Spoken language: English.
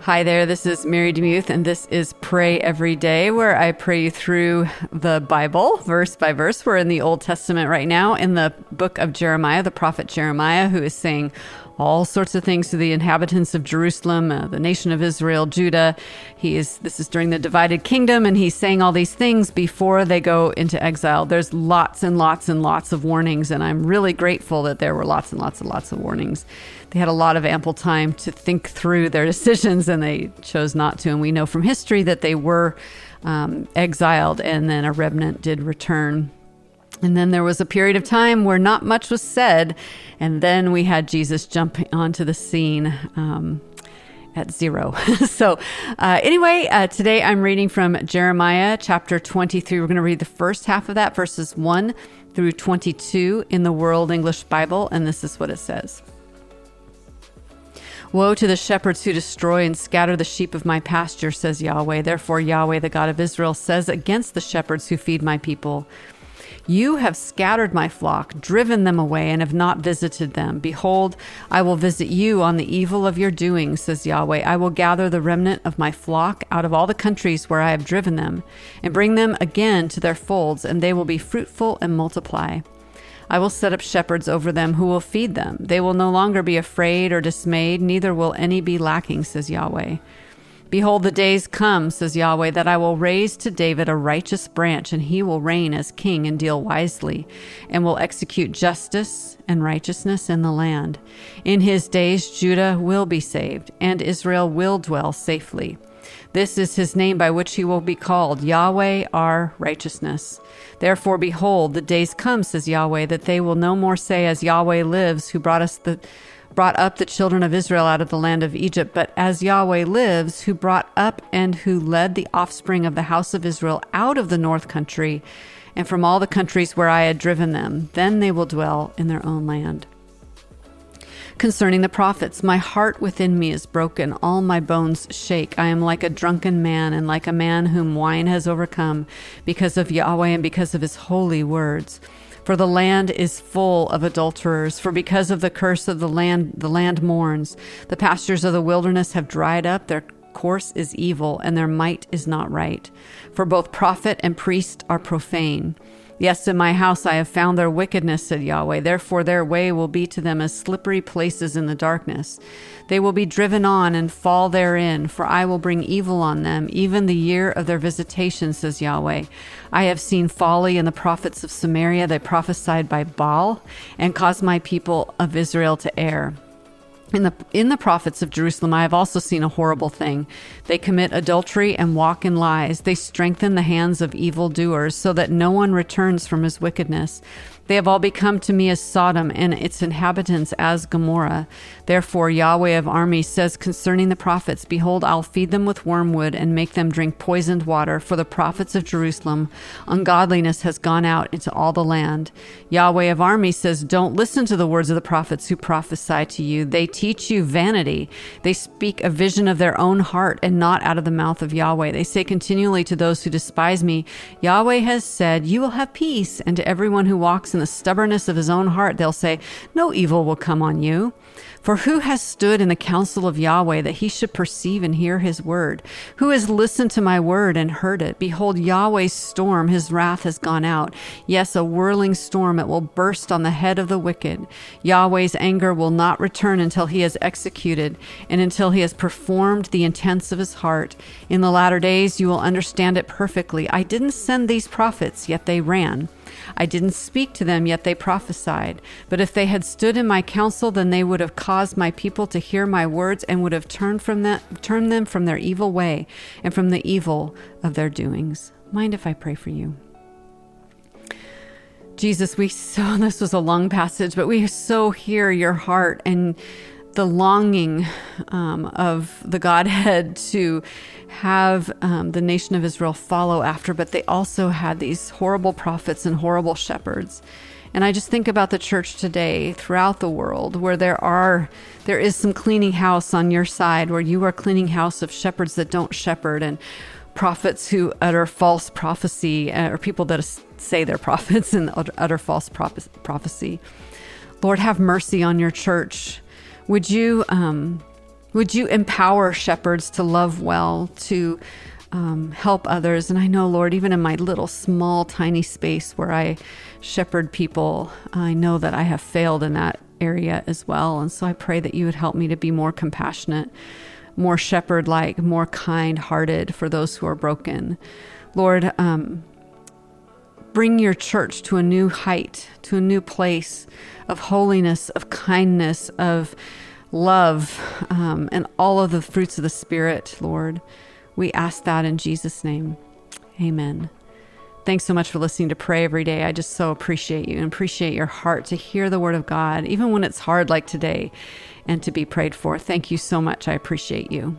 Hi there, this is Mary DeMuth, and this is Pray Every Day, where I pray through the Bible, verse by verse. We're in the Old Testament right now, in the book of Jeremiah, the prophet Jeremiah, who is saying all sorts of things to the inhabitants of Jerusalem, uh, the nation of Israel, Judah. He is this is during the divided kingdom, and he's saying all these things before they go into exile. There's lots and lots and lots of warnings, and I'm really grateful that there were lots and lots and lots of warnings they had a lot of ample time to think through their decisions and they chose not to. And we know from history that they were um, exiled and then a remnant did return. And then there was a period of time where not much was said. And then we had Jesus jumping onto the scene. Um, at zero. so, uh, anyway, uh, today I'm reading from Jeremiah chapter 23. We're going to read the first half of that, verses 1 through 22 in the World English Bible, and this is what it says. Woe to the shepherds who destroy and scatter the sheep of my pasture, says Yahweh. Therefore, Yahweh, the God of Israel, says against the shepherds who feed my people You have scattered my flock, driven them away, and have not visited them. Behold, I will visit you on the evil of your doing, says Yahweh. I will gather the remnant of my flock out of all the countries where I have driven them, and bring them again to their folds, and they will be fruitful and multiply. I will set up shepherds over them who will feed them. They will no longer be afraid or dismayed, neither will any be lacking, says Yahweh. Behold, the days come, says Yahweh, that I will raise to David a righteous branch, and he will reign as king and deal wisely, and will execute justice and righteousness in the land. In his days, Judah will be saved, and Israel will dwell safely. This is his name by which he will be called Yahweh our righteousness. Therefore, behold, the days come, says Yahweh, that they will no more say, As Yahweh lives, who brought us the brought up the children of Israel out of the land of Egypt, but as Yahweh lives, who brought up and who led the offspring of the house of Israel out of the north country and from all the countries where I had driven them, then they will dwell in their own land concerning the prophets. My heart within me is broken, all my bones shake. I am like a drunken man, and like a man whom wine has overcome, because of Yahweh and because of his holy words. For the land is full of adulterers, for because of the curse of the land, the land mourns. The pastures of the wilderness have dried up, their course is evil, and their might is not right. For both prophet and priest are profane. Yes, in my house I have found their wickedness, said Yahweh. Therefore, their way will be to them as slippery places in the darkness. They will be driven on and fall therein, for I will bring evil on them, even the year of their visitation, says Yahweh. I have seen folly in the prophets of Samaria. They prophesied by Baal and caused my people of Israel to err. In the in the prophets of Jerusalem I have also seen a horrible thing. They commit adultery and walk in lies. They strengthen the hands of evil doers so that no one returns from his wickedness. They have all become to me as Sodom, and its inhabitants as Gomorrah. Therefore, Yahweh of armies says concerning the prophets Behold, I'll feed them with wormwood and make them drink poisoned water. For the prophets of Jerusalem, ungodliness has gone out into all the land. Yahweh of armies says, Don't listen to the words of the prophets who prophesy to you. They teach you vanity. They speak a vision of their own heart and not out of the mouth of Yahweh. They say continually to those who despise me, Yahweh has said, You will have peace. And to everyone who walks in the stubbornness of his own heart, they'll say, No evil will come on you. For who has stood in the counsel of Yahweh that he should perceive and hear his word? Who has listened to my word and heard it? Behold, Yahweh's storm, his wrath has gone out. Yes, a whirling storm, it will burst on the head of the wicked. Yahweh's anger will not return until he has executed and until he has performed the intents of his heart. In the latter days, you will understand it perfectly. I didn't send these prophets, yet they ran. I didn't speak to them, yet they prophesied. But if they had stood in my counsel, then they would have caused my people to hear my words and would have turned from them, turned them from their evil way and from the evil of their doings. Mind if I pray for you? Jesus, we so, this was a long passage, but we so hear your heart and the longing um, of the Godhead to have um, the nation of Israel follow after, but they also had these horrible prophets and horrible shepherds. And I just think about the church today throughout the world where there are there is some cleaning house on your side where you are cleaning house of shepherds that don't shepherd and prophets who utter false prophecy uh, or people that say they're prophets and utter false prophecy. Lord, have mercy on your church would you um, Would you empower shepherds to love well, to um, help others? And I know, Lord, even in my little, small, tiny space where I shepherd people, I know that I have failed in that area as well. And so I pray that you would help me to be more compassionate, more shepherd like, more kind hearted for those who are broken. Lord, um, bring your church to a new height, to a new place of holiness, of kindness, of love, um, and all of the fruits of the Spirit, Lord. We ask that in Jesus' name. Amen. Thanks so much for listening to Pray Every Day. I just so appreciate you and appreciate your heart to hear the Word of God, even when it's hard like today, and to be prayed for. Thank you so much. I appreciate you.